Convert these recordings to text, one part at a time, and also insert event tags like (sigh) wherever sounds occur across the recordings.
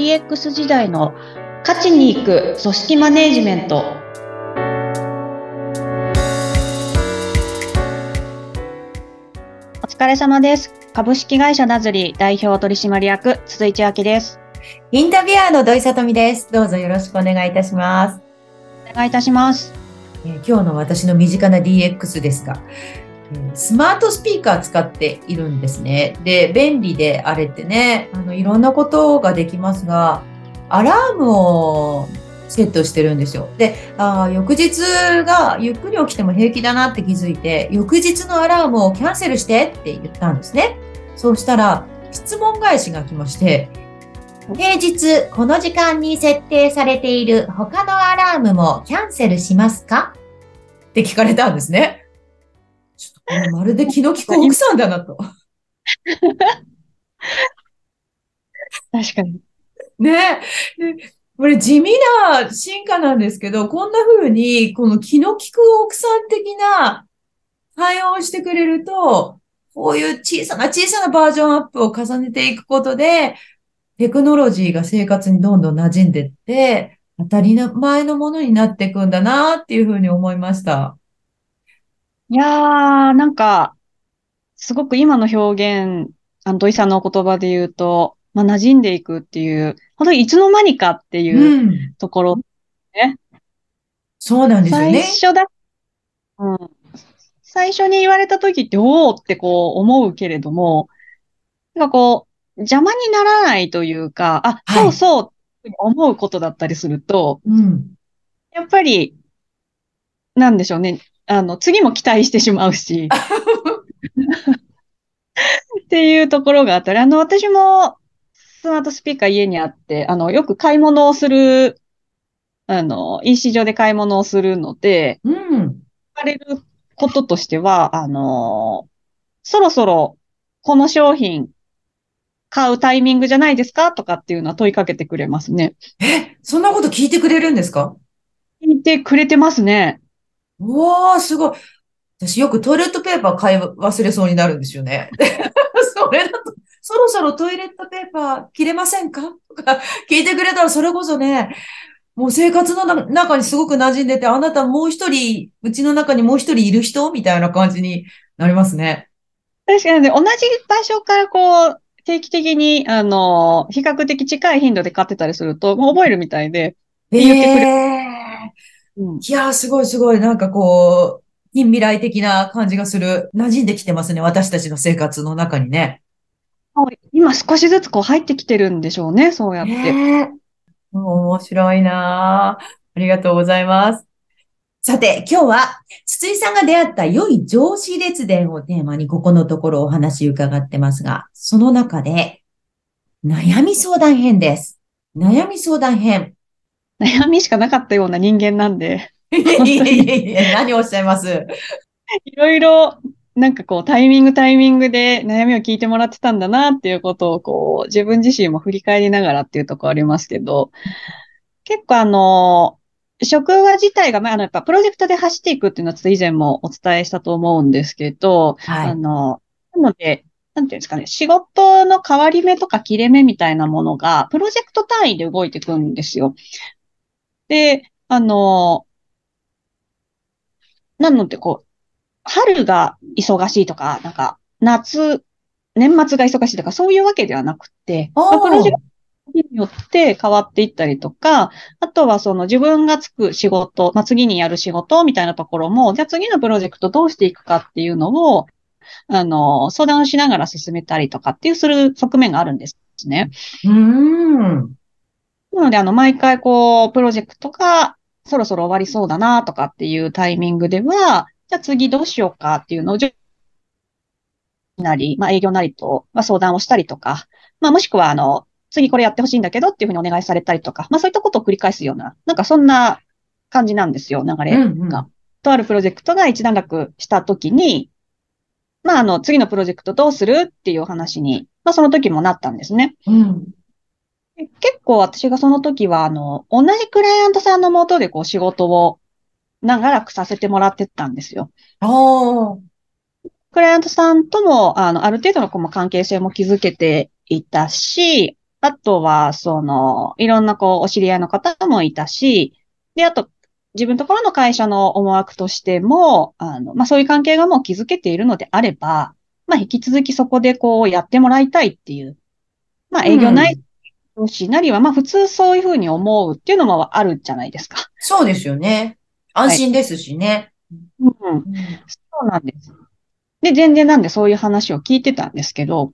DX 時代の価値に行く組織マネジメント。お疲れ様です。株式会社ナズリ代表取締役、鈴井千明です。インタビュアーの土井さとみです。どうぞよろしくお願いいたします。お願いいたします。えー今日の私の身近な DX ですが、えースマートスピーカー使っているんですね。で、便利であれってね、あの、いろんなことができますが、アラームをセットしてるんですよ。で、あ翌日がゆっくり起きても平気だなって気づいて、翌日のアラームをキャンセルしてって言ったんですね。そうしたら、質問返しが来まして、平日この時間に設定されている他のアラームもキャンセルしますか？って聞かれたんですね。まるで気の利く奥さんだなと。(laughs) 確かに。ね。でこれ地味な進化なんですけど、こんな風に、この気の利く奥さん的な対応をしてくれると、こういう小さな小さなバージョンアップを重ねていくことで、テクノロジーが生活にどんどん馴染んでって、当たり前のものになっていくんだなっていうふうに思いました。いやー、なんか、すごく今の表現、あの、土井さんのお言葉で言うと、まあ、馴染んでいくっていう、本当にいつの間にかっていううん。ところ、そうなんですよ最ね。初だ、うん。最初に言われた時って、おーってこう思うけれども、なんかこう、邪魔にならないというか、あ、はいそうそうって思うことだったりすると、うん。やっぱり、なんでしょうね。あの、次も期待してしまうし、(laughs) っていうところがあったり、あの、私もスマートスピーカー家にあって、あの、よく買い物をする、あの、EC 上で買い物をするので、うん。言われることとしては、あの、そろそろこの商品買うタイミングじゃないですかとかっていうのは問いかけてくれますね。え、そんなこと聞いてくれるんですか？聞いてくれてますね。うわー、すごい。私よくトイレットペーパー買い忘れそうになるんですよね。(laughs) それだと、そろそろトイレットペーパー切れませんか？とか聞いてくれたらそれこそね、もう生活のな中にすごく馴染んでて、あなたもう一人、うちの中にもう一人いる人？みたいな感じになりますね。確かにね、同じ場所からこう、定期的に、あの、比較的近い頻度で買ってたりすると、もう覚えるみたいで、言ってくれえうん、ー、いやー、すごいすごい、なんかこう、近未来的な感じがする。馴染んできてますね、私たちの生活の中にね。今少しずつこう入ってきてるんでしょうね、そうやって。ねえ。面白いなあ。ありがとうございます。さて、今日は、筒井さんが出会った良い上司列伝をテーマに、ここのところお話伺ってますが、その中で、悩み相談編です。悩み相談編。悩みしかなかったような人間なんで、(laughs) 何をおっしゃいます？いろいろ、なんかこう、タイミングタイミングで悩みを聞いてもらってたんだなっていうことを、こう、自分自身も振り返りながらっていうところありますけど、結構あの、職場自体が、まあ、あの、やっぱプロジェクトで走っていくっていうのはちょっと以前もお伝えしたと思うんですけど、はい。あの、なので、なんていうんですかね、仕事の変わり目とか切れ目みたいなものが、プロジェクト単位で動いていくんですよ。で、あの、なので、こう、春が忙しいとか、なんか、夏、年末が忙しいとか、そういうわけではなくて、まあプロジェクトによって変わっていったりとか、あとはその自分がつく仕事、まあ、次にやる仕事みたいなところも、じゃあ次のプロジェクトどうしていくかっていうのを、あの、相談をしながら進めたりとかっていうする側面があるんですね。うーん。なので、あの、毎回こう、プロジェクトがそろそろ終わりそうだなとかっていうタイミングでは、じゃあ次どうしようかっていうのを、なり、まあ営業なりと、まあ相談をしたりとか、まあもしくはあの、次これやってほしいんだけどっていうふうにお願いされたりとか、まあそういったことを繰り返すような、なんかそんな感じなんですよ、流れが。うんうんとあるプロジェクトが一段落したときに、まああの、次のプロジェクトどうするっていうお話に、まあその時もなったんですね。うん。で結構私がその時は、あの、同じクライアントさんのもとでこう仕事を長らくさせてもらってたんですよ。クライアントさんとも、あの、ある程度のこう関係性も築けていたし、あとは、その、いろんなこう、お知り合いの方もいたし、で、あと、自分のところの会社の思惑としても、あの、まあ、そういう関係がもう築けているのであれば、まあ、引き続きそこでこう、やってもらいたいっていう、まあ、営業ない上司なりは、まあ、普通そういうふうに思うっていうのもあるじゃないですか。そうですよね。安心ですしね。うん。そうなんです。で、全然なんでそういう話を聞いてたんですけど、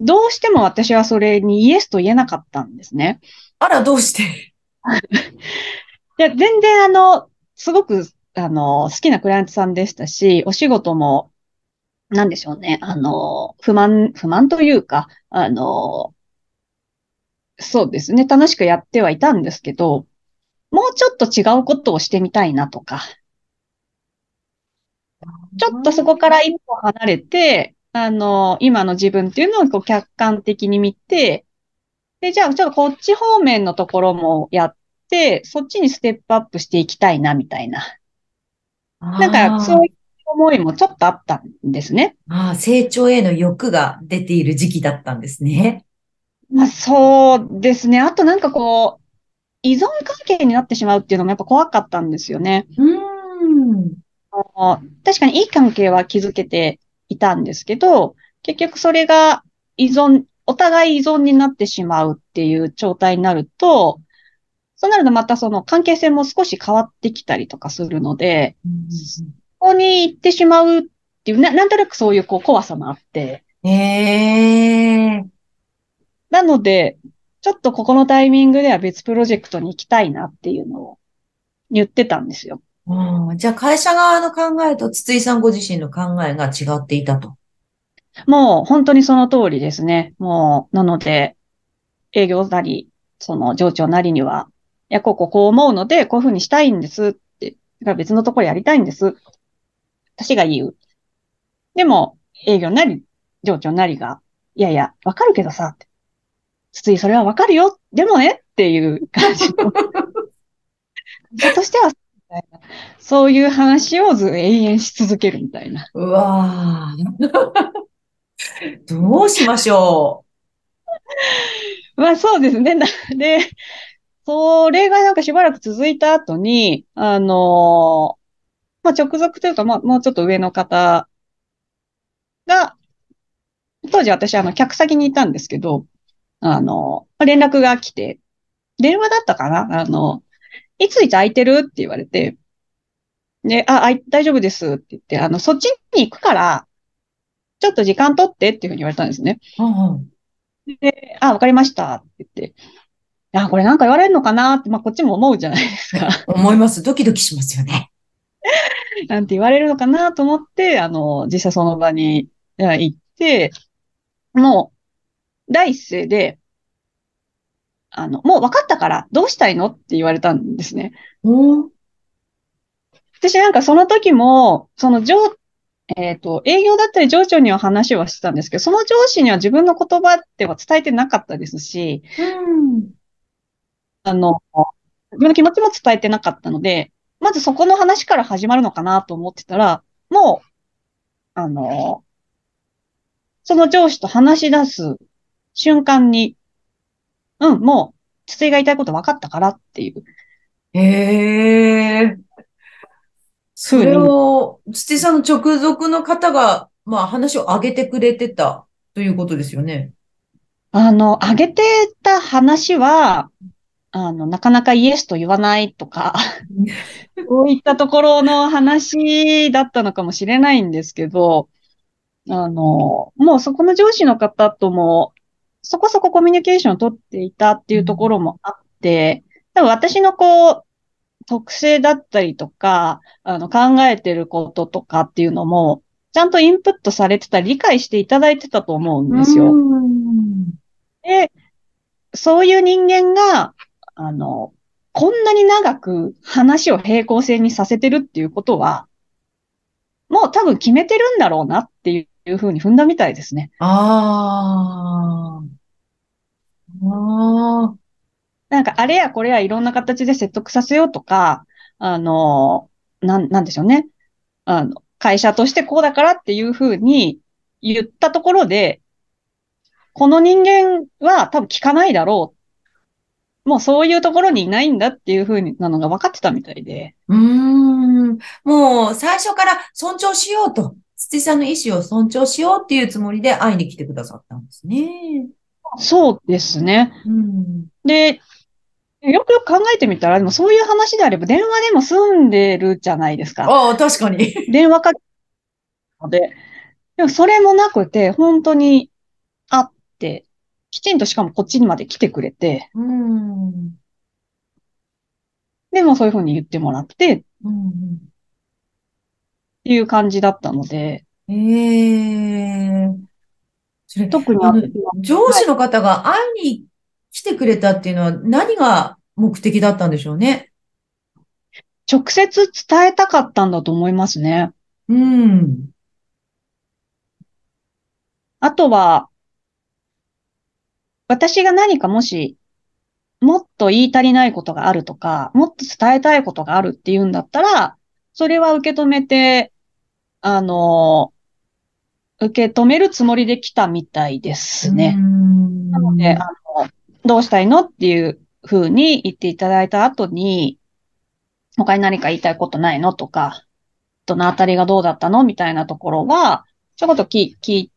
どうしても私はそれにイエスと言えなかったんですね。あら、どうして？(laughs) いや、全然あの、すごく、あの、好きなクライアントさんでしたし、お仕事も、なんでしょうね、あの、不満、不満というか、あの、そうですね、楽しくやってはいたんですけど、もうちょっと違うことをしてみたいなとか、ちょっとそこから一歩離れて、あの、今の自分っていうのをこう客観的に見て、で、じゃあちょっとこっち方面のところもやって、そっちにステップアップしていきたいな、みたいな。なんか、そういう思いもちょっとあったんですね。ああ、成長への欲が出ている時期だったんですね。まあ、そうですね。あとなんかこう、依存関係になってしまうっていうのもやっぱ怖かったんですよね。うん。確かにいい関係は築けていたんですけど、結局それが依存、お互い依存になってしまうっていう状態になると、そうなるとまたその関係性も少し変わってきたりとかするので、うん、そこに行ってしまうっていう、ななんとなくそういうこう怖さもあって。へえ。なので、ちょっとここのタイミングでは別プロジェクトに行きたいなっていうのを言ってたんですよ。うん、じゃあ会社側の考えと筒井さんご自身の考えが違っていたと。もう本当にその通りですね。もう、なので、営業なり、その上長なりには、いや、こここう思うので、こういうふうにしたいんですって、だから別のところやりたいんです。私が言う。でも、営業なり、上長なりが、いやいや、わかるけどさ、って。筒井、それはわかるよ。でもね、っていう感じの。(laughs) としては、そういう話をず永遠し続けるみたいな。うわ (laughs) どうしましょう。(laughs) まあそうですね。で、それがなんかしばらく続いた後に、あの、まあ直属というか、まあもうちょっと上の方が、当時私あの客先にいたんですけど、あの、連絡が来て、電話だったかな？あの、いついつ空いてる？って言われて、で、あ、あ大丈夫ですって言って、あの、そっちに行くから、ちょっと時間取ってっていうふうに言われたんですね。うんうん、で、あ、わかりましたって言って、あ、これなんか言われるのかな？って、まあ、こっちも思うじゃないですか。思います。ドキドキしますよね。(laughs) なんて言われるのかな？と思って、あの、実際その場に行って、もう、第一声で、あの、もう分かったからどうしたいのって言われたんですね。私なんかその時も、その上、えっ、ー、と、営業だったり上長には話はしてたんですけど、その上司には自分の言葉では伝えてなかったですし、うん、あの、自分の気持ちも伝えてなかったので、まずそこの話から始まるのかなと思ってたら、もう、あの、その上司と話し出す瞬間に、うん、もう、筒井が言いたいこと分かったからっていう。へえ。それを、土さんの直属の方が、まあ話を上げてくれてたということですよね。あの、上げてた話は、あの、なかなかイエスと言わないとか、(laughs) こういったところの話だったのかもしれないんですけど、あの、もうそこの上司の方ともそこそこコミュニケーションを取っていたっていうところもあって、多分私のこう、特性だったりとか、あの、考えてることとかっていうのも、ちゃんとインプットされてた、理解していただいてたと思うんですよ。で、そういう人間が、あの、こんなに長く話を平行線にさせてるっていうことは、もう多分決めてるんだろうなっていうふうに踏んだみたいですね。ああ。ああ。なんか、あれやこれやいろんな形で説得させようとか、あの、なん、なんでしょうね。あの、会社としてこうだからっていうふうに言ったところで、この人間は多分聞かないだろう。もうそういうところにいないんだっていうふうなのが分かってたみたいで。うーん。もう最初から尊重しようと。筒井さんの意思を尊重しようっていうつもりで会いに来てくださったんですね。そうですね。うん。で、よくよく考えてみたら、でもそういう話であれば電話でも済んでるじゃないですか。ああ、確かに。電話かけので。でもそれもなくて、本当に会って、きちんとしかもこっちにまで来てくれて、うん。でもそういうふうに言ってもらってっうん。ていう感じだったので、ええそれ、特に上司の方が会いに来てくれたっていうのは何が目的だったんでしょうね？直接伝えたかったんだと思いますね。うん。あとは、私が何かもし、もっと言い足りないことがあるとか、もっと伝えたいことがあるっていうんだったら、それは受け止めて、あの、受け止めるつもりで来たみたいですね。なので、あの、どうしたいのっていうふうに言っていただいた後に、他に何か言いたいことないのとか、どのあたりがどうだったのみたいなところは、ちょこっと聞聞い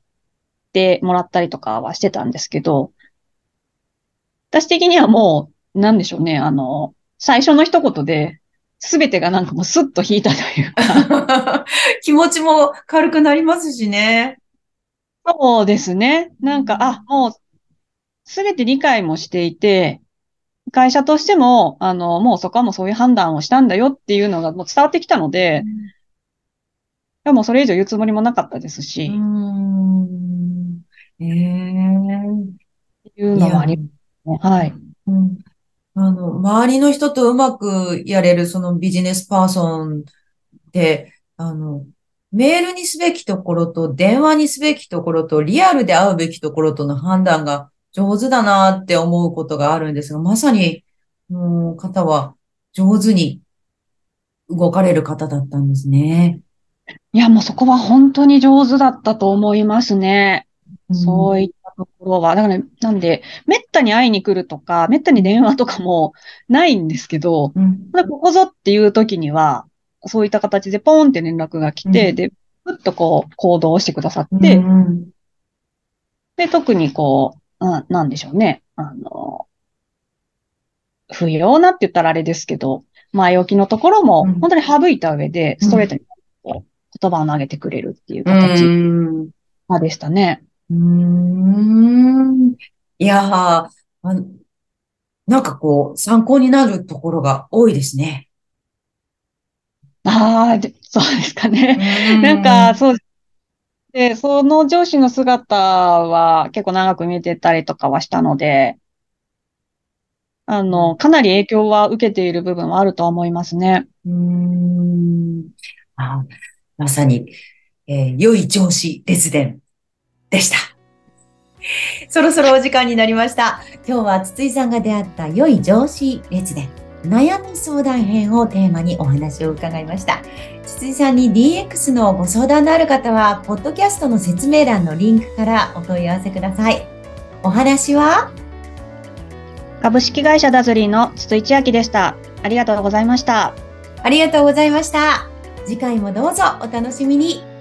てもらったりとかはしてたんですけど、私的にはもう、なんでしょうね、あの、最初の一言で、すべてがなんかもうスッと引いたというか、(laughs) 気持ちも軽くなりますしね。そうですね。なんか、あ、もう、すべて理解もしていて、会社としても、あの、もうそこはもうそういう判断をしたんだよっていうのがもう伝わってきたので、いやもうそれ以上言うつもりもなかったですうし、ん。ええっていうのもありますね。はい。うんあの、周りの人とうまくやれるそのビジネスパーソンって、あの、メールにすべきところと電話にすべきところとリアルで会うべきところとの判断が上手だなって思うことがあるんですが、まさに、の方は上手に動かれる方だったんですね。いや、もうそこは本当に上手だったと思いますね。そういいったところは。だからね、なんで、めったに会いに来るとか、めったに電話とかもないんですけど、うん。ここぞっていう時には、そういった形でポーンって連絡が来て、うんで、ふっとこう、行動してくださっうて、んで、特にこう、うん、なんでしょうね。あの、不要なって言ったらあれですけど、前置きのところもうん本当に省いた上で、うんストレートに言葉を投げてくれるっていうう形ん。でしたね。うーん。いやー、あのなんかこう、参考になるところが多いですね。ああ、でそうですかね。なんか、そうで、その上司の姿は結構長く見てたりとかはしたので、あの、かなり影響は受けている部分はあるとは思いますね。うーん。あ、まさに、えー良い上司列伝でした。そろそろお時間になりました。今日は筒井さんが出会った良い上司列伝、悩み相談編をテーマにお話を伺いました。筒井さんに DX のご相談のある方は、ポッドキャストの説明欄のリンクからお問い合わせください。お話は？株式会社ダズリーの筒井千明でした。ありがとうございました。ありがとうございました。次回もどうぞお楽しみに。